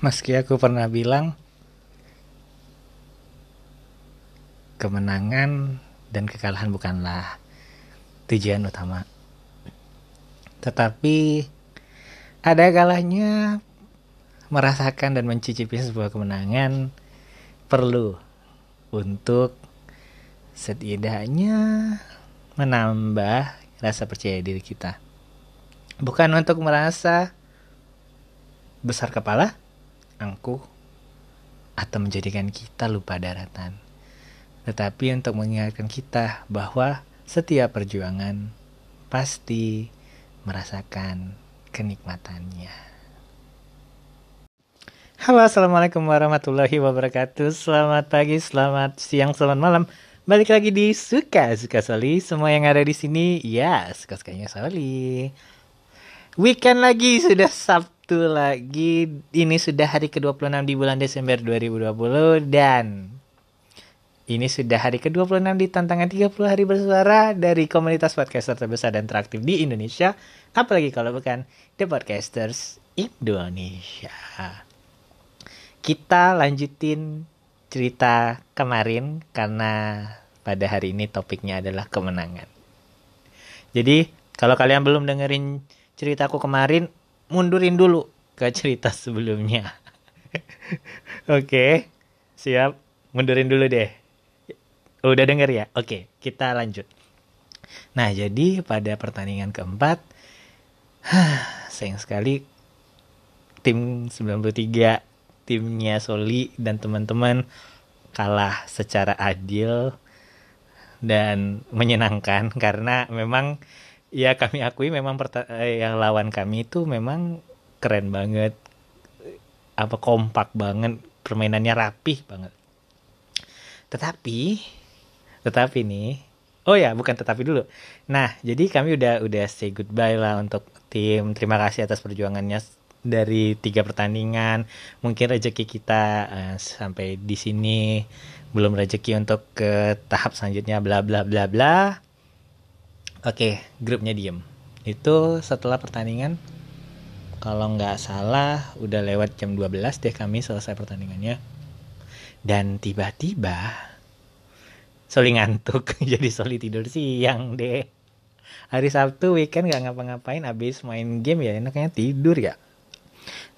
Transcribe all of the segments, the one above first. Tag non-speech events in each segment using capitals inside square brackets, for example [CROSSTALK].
Meski aku pernah bilang kemenangan dan kekalahan bukanlah tujuan utama. Tetapi ada kalanya merasakan dan mencicipi sebuah kemenangan perlu untuk setidaknya menambah rasa percaya diri kita. Bukan untuk merasa besar kepala, angkuh, atau menjadikan kita lupa daratan. Tetapi untuk mengingatkan kita bahwa setiap perjuangan pasti merasakan kenikmatannya. Halo assalamualaikum warahmatullahi wabarakatuh. Selamat pagi, selamat siang, selamat malam. Balik lagi di Suka Suka Soli. Semua yang ada di sini ya suka-sukanya Soli. Weekend lagi sudah Sabtu lagi Ini sudah hari ke-26 di bulan Desember 2020 Dan ini sudah hari ke-26 di tantangan 30 hari bersuara dari komunitas podcaster terbesar dan teraktif di Indonesia. Apalagi kalau bukan The Podcasters Indonesia. Kita lanjutin cerita kemarin karena pada hari ini topiknya adalah kemenangan. Jadi, kalau kalian belum dengerin ceritaku kemarin, mundurin dulu ke cerita sebelumnya. [LAUGHS] Oke, siap. Mundurin dulu deh. Udah denger ya? Oke, kita lanjut. Nah, jadi pada pertandingan keempat, [SIGHS] sayang sekali tim 93 timnya Soli dan teman-teman kalah secara adil dan menyenangkan karena memang ya kami akui memang eh, yang lawan kami itu memang keren banget apa kompak banget permainannya rapih banget tetapi tetapi nih, oh ya bukan tetapi dulu. Nah, jadi kami udah udah say goodbye lah untuk tim. Terima kasih atas perjuangannya dari tiga pertandingan. Mungkin rezeki kita uh, sampai di sini belum rezeki untuk ke tahap selanjutnya bla bla bla bla. Oke, grupnya diem. Itu setelah pertandingan kalau nggak salah udah lewat jam 12 deh kami selesai pertandingannya. Dan tiba-tiba Soli ngantuk [LAUGHS] jadi Soli tidur siang deh hari Sabtu weekend gak ngapa-ngapain abis main game ya enaknya tidur ya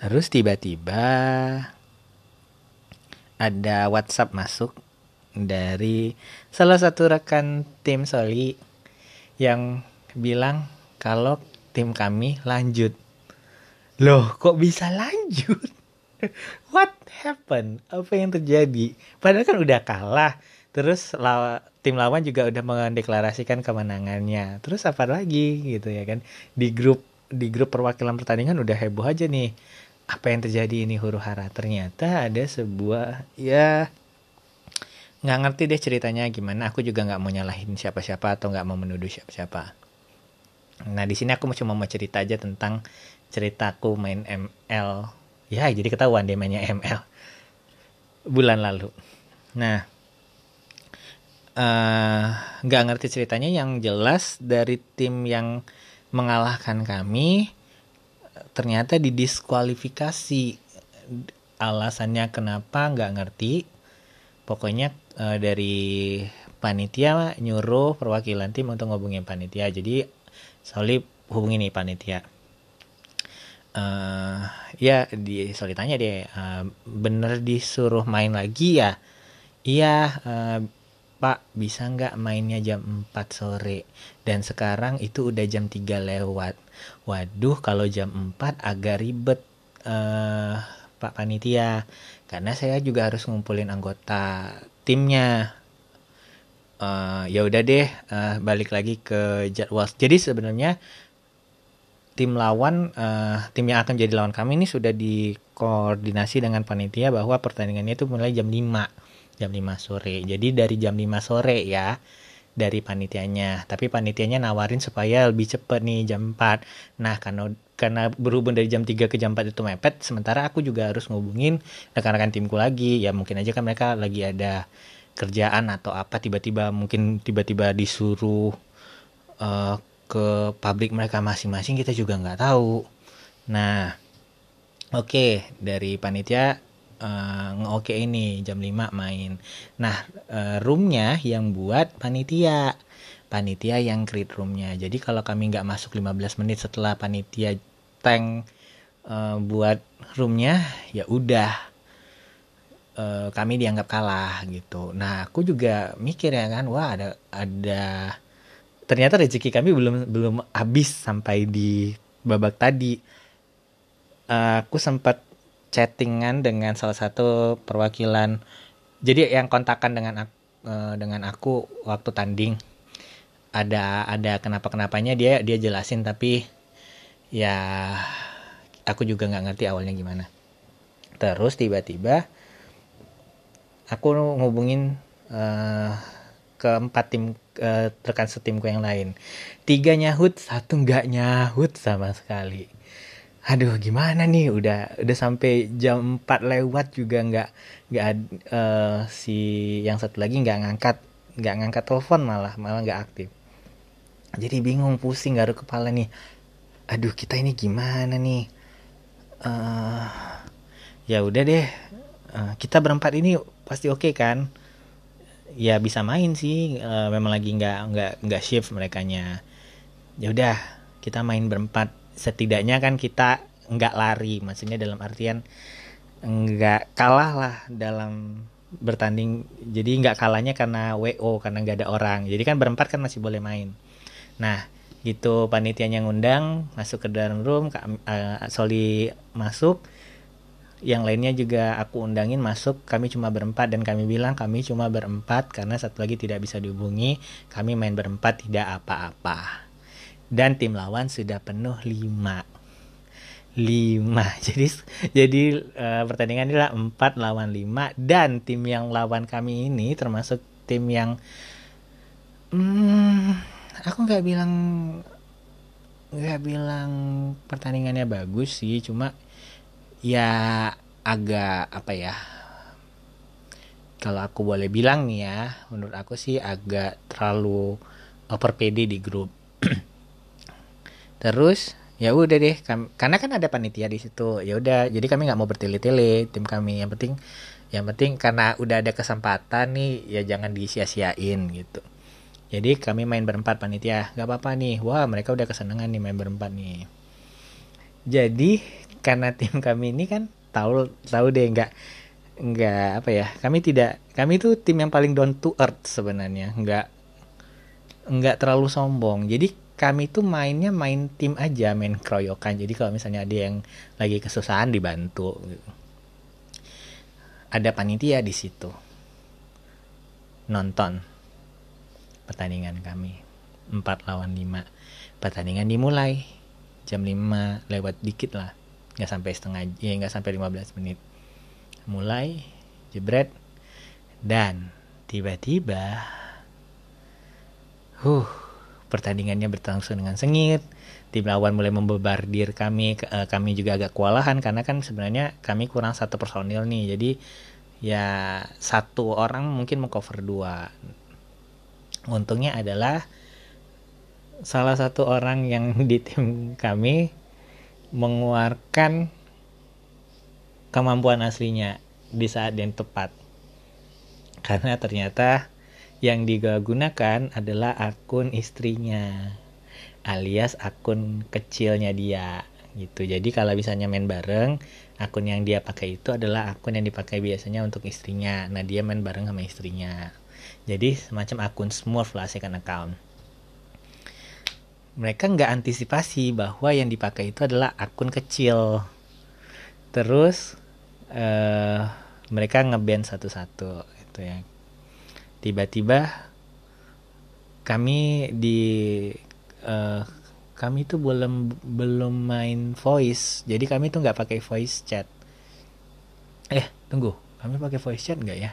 terus tiba-tiba ada WhatsApp masuk dari salah satu rekan tim Soli yang bilang kalau tim kami lanjut. Loh kok bisa lanjut? [LAUGHS] What happened? Apa yang terjadi? Padahal kan udah kalah. Terus lawa, tim lawan juga udah mendeklarasikan kemenangannya. Terus apa lagi gitu ya kan? Di grup di grup perwakilan pertandingan udah heboh aja nih. Apa yang terjadi ini huru hara? Ternyata ada sebuah ya nggak ngerti deh ceritanya gimana. Aku juga nggak mau nyalahin siapa-siapa atau nggak mau menuduh siapa-siapa. Nah di sini aku cuma mau cerita aja tentang ceritaku main ML ya jadi ketahuan dia mainnya ML bulan lalu. Nah Eh, nggak ngerti ceritanya. Yang jelas dari tim yang mengalahkan kami ternyata didiskualifikasi. Alasannya kenapa nggak ngerti. Pokoknya uh, dari panitia nyuruh perwakilan tim untuk ngobongin panitia. Jadi Soli hubungi nih panitia. Uh, ya di Soli tanya deh uh, bener disuruh main lagi ya? Iya uh, Pak bisa nggak mainnya jam 4 sore? Dan sekarang itu udah jam 3 lewat. Waduh kalau jam 4 agak ribet uh, Pak Panitia. Karena saya juga harus ngumpulin anggota timnya uh, ya udah deh uh, balik lagi ke jadwal jadi sebenarnya tim lawan uh, tim yang akan jadi lawan kami ini sudah dikoordinasi dengan panitia bahwa pertandingannya itu mulai jam 5 jam 5 sore. Jadi dari jam 5 sore ya dari panitianya. Tapi panitianya nawarin supaya lebih cepet nih jam 4. Nah, karena karena berhubung dari jam 3 ke jam 4 itu mepet, sementara aku juga harus ngubungin rekan-rekan timku lagi. Ya mungkin aja kan mereka lagi ada kerjaan atau apa tiba-tiba mungkin tiba-tiba disuruh uh, ke pabrik mereka masing-masing kita juga nggak tahu. Nah, Oke, dari panitia uh, nge-oke ini jam 5 main. Nah, uh, roomnya yang buat panitia. Panitia yang create roomnya. Jadi kalau kami nggak masuk 15 menit setelah panitia tank uh, buat roomnya, ya udah uh, kami dianggap kalah gitu. Nah, aku juga mikir ya kan, wah ada ada ternyata rezeki kami belum belum habis sampai di babak tadi uh, aku sempat chattingan dengan salah satu perwakilan jadi yang kontakan dengan uh, dengan aku waktu tanding ada ada kenapa kenapanya dia dia jelasin tapi ya aku juga nggak ngerti awalnya gimana. Terus tiba-tiba aku ngubungin uh, keempat tim uh, rekan setimku yang lain. Tiga nyahut satu nggak nyahut sama sekali. Aduh gimana nih? Udah udah sampai jam 4 lewat juga nggak nggak uh, si yang satu lagi nggak ngangkat nggak ngangkat telepon malah malah nggak aktif. Jadi bingung pusing garu kepala nih aduh kita ini gimana nih? Uh, ya udah deh. Uh, kita berempat ini pasti oke okay kan? Ya bisa main sih. Uh, memang lagi nggak nggak nggak shift mereka nya ya udah kita main berempat. Setidaknya kan kita nggak lari. Maksudnya dalam artian nggak kalah lah dalam bertanding. Jadi nggak kalahnya karena wo karena nggak ada orang. Jadi kan berempat kan masih boleh main. Nah gitu panitianya ngundang masuk ke dalam room uh, Soli masuk. Yang lainnya juga aku undangin masuk. Kami cuma berempat dan kami bilang kami cuma berempat karena satu lagi tidak bisa dihubungi. Kami main berempat tidak apa-apa. Dan tim lawan sudah penuh lima. Lima. [LAUGHS] Jadi jadi uh, pertandingan adalah empat lawan lima. Dan tim yang lawan kami ini termasuk tim yang hmm, aku nggak bilang nggak bilang pertandingannya bagus sih cuma ya agak apa ya kalau aku boleh bilang nih ya menurut aku sih agak terlalu over PD di grup. [CLEARS THROAT] Terus ya udah deh karena kan ada panitia di situ ya udah jadi kami nggak mau bertele-tele tim kami. Yang penting yang penting karena udah ada kesempatan nih ya jangan disia-siain gitu jadi kami main berempat panitia. Nggak apa-apa nih. Wah mereka udah kesenangan nih main berempat nih. Jadi karena tim kami ini kan tahu tahu deh nggak nggak apa ya kami tidak kami tuh tim yang paling down to earth sebenarnya. Nggak nggak terlalu sombong. Jadi kami tuh mainnya main tim aja main keroyokan. Jadi kalau misalnya ada yang lagi kesusahan dibantu. Ada panitia di situ. Nonton pertandingan kami. 4 lawan 5 pertandingan dimulai jam 5 lewat dikit lah. Nggak sampai setengah ya nggak sampai 15 menit. Mulai jebret dan tiba-tiba huh pertandingannya berlangsung dengan sengit. Tim lawan mulai membebardir kami uh, kami juga agak kewalahan karena kan sebenarnya kami kurang satu personil nih. Jadi ya satu orang mungkin mengcover dua untungnya adalah salah satu orang yang [LAUGHS] di tim kami mengeluarkan kemampuan aslinya di saat yang tepat. Karena ternyata yang digunakan adalah akun istrinya alias akun kecilnya dia gitu. Jadi kalau misalnya main bareng akun yang dia pakai itu adalah akun yang dipakai biasanya untuk istrinya. Nah dia main bareng sama istrinya jadi semacam akun smurf lah second account. Mereka nggak antisipasi bahwa yang dipakai itu adalah akun kecil. Terus uh, mereka ngeband satu-satu itu ya. Tiba-tiba kami di uh, kami tuh belum belum main voice. Jadi kami tuh nggak pakai voice chat. Eh tunggu kami pakai voice chat nggak ya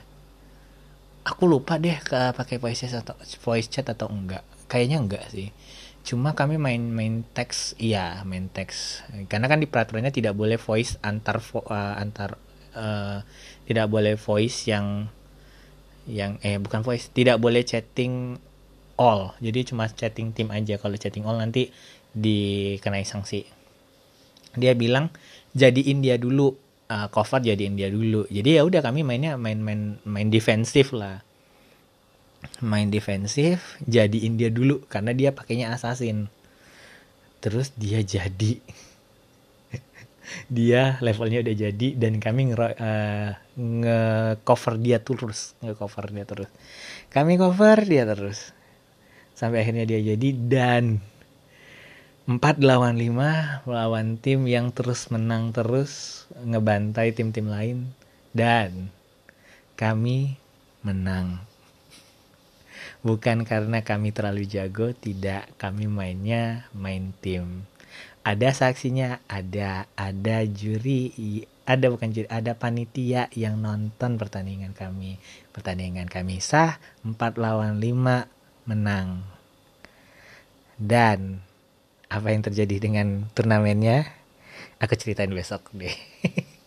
aku lupa deh ke pakai voice chat atau voice chat atau enggak. Kayaknya enggak sih. Cuma kami main main teks iya main teks. Karena kan di peraturannya tidak boleh voice antar vo, uh, antar uh, tidak boleh voice yang yang eh bukan voice tidak boleh chatting all. Jadi cuma chatting tim aja. Kalau chatting all nanti dikenai sanksi dia bilang jadiin dia dulu uh, cover jadiin dia dulu. Jadi ya udah kami mainnya main-main main defensif lah. Main defensif jadiin dia dulu karena dia pakainya assassin. Terus dia jadi. [LAUGHS] Dia levelnya udah jadi dan kami nge, uh, nge cover dia terus. Nge cover dia terus. Kami cover dia terus. Sampai akhirnya dia jadi dan 4 lawan 5 melawan tim yang terus menang terus ngebantai tim-tim lain dan kami menang. Bukan karena kami terlalu jago tidak. Kami mainnya main tim. Ada saksinya ada ada juri ada bukan juri ada panitia yang nonton pertandingan kami. Pertandingan kami sah 4 lawan 5 menang. Dan apa yang terjadi dengan turnamennya aku ceritain besok deh [LAUGHS]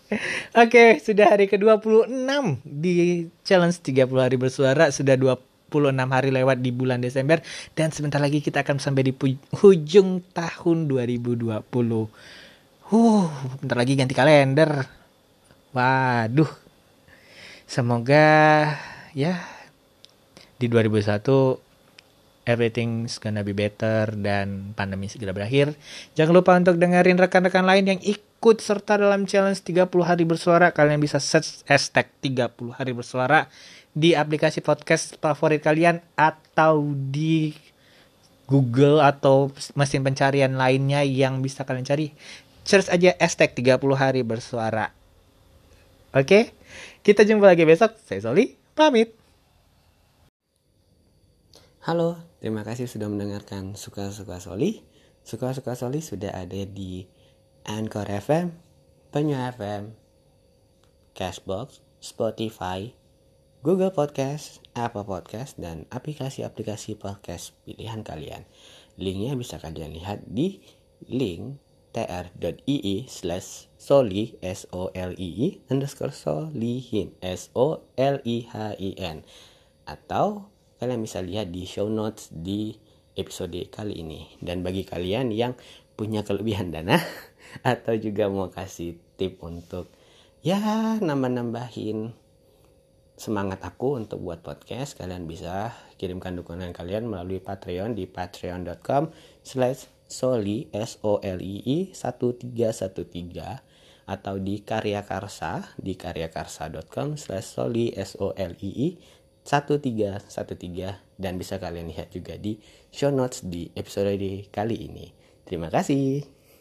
Oke, sudah hari ke-26 di challenge 30 hari bersuara, sudah 26 hari lewat di bulan Desember dan sebentar lagi kita akan sampai di hujung tahun 2020. Huh, bentar lagi ganti kalender. Waduh. Semoga ya di 2001 everything's gonna be better dan pandemi segera berakhir. Jangan lupa untuk dengerin rekan-rekan lain yang ikut serta dalam challenge 30 hari bersuara. Kalian bisa search hashtag 30 hari bersuara di aplikasi podcast favorit kalian atau di Google atau mesin pencarian lainnya yang bisa kalian cari. Search aja hashtag 30 hari bersuara. Oke, kita jumpa lagi besok. Saya Soli, pamit. Halo, terima kasih sudah mendengarkan Suka-Suka Soli. Suka-Suka Soli sudah ada di Anchor FM, Penyu FM, Cashbox, Spotify, Google Podcast, Apple Podcast, dan aplikasi-aplikasi podcast pilihan kalian. Linknya bisa kalian lihat di link tr.ii slash soli s o l i i underscore solihin s o l i h i n atau kalian bisa lihat di show notes di episode kali ini. Dan bagi kalian yang punya kelebihan dana [LAUGHS] atau juga mau kasih tip untuk ya nambah-nambahin semangat aku untuk buat podcast, kalian bisa kirimkan dukungan kalian melalui Patreon di patreon.com slash soli s o l i i 1313 atau di karya karsa di karyakarsa.com slash soli s o l i i 1313 dan bisa kalian lihat juga di show notes di episode kali ini. Terima kasih.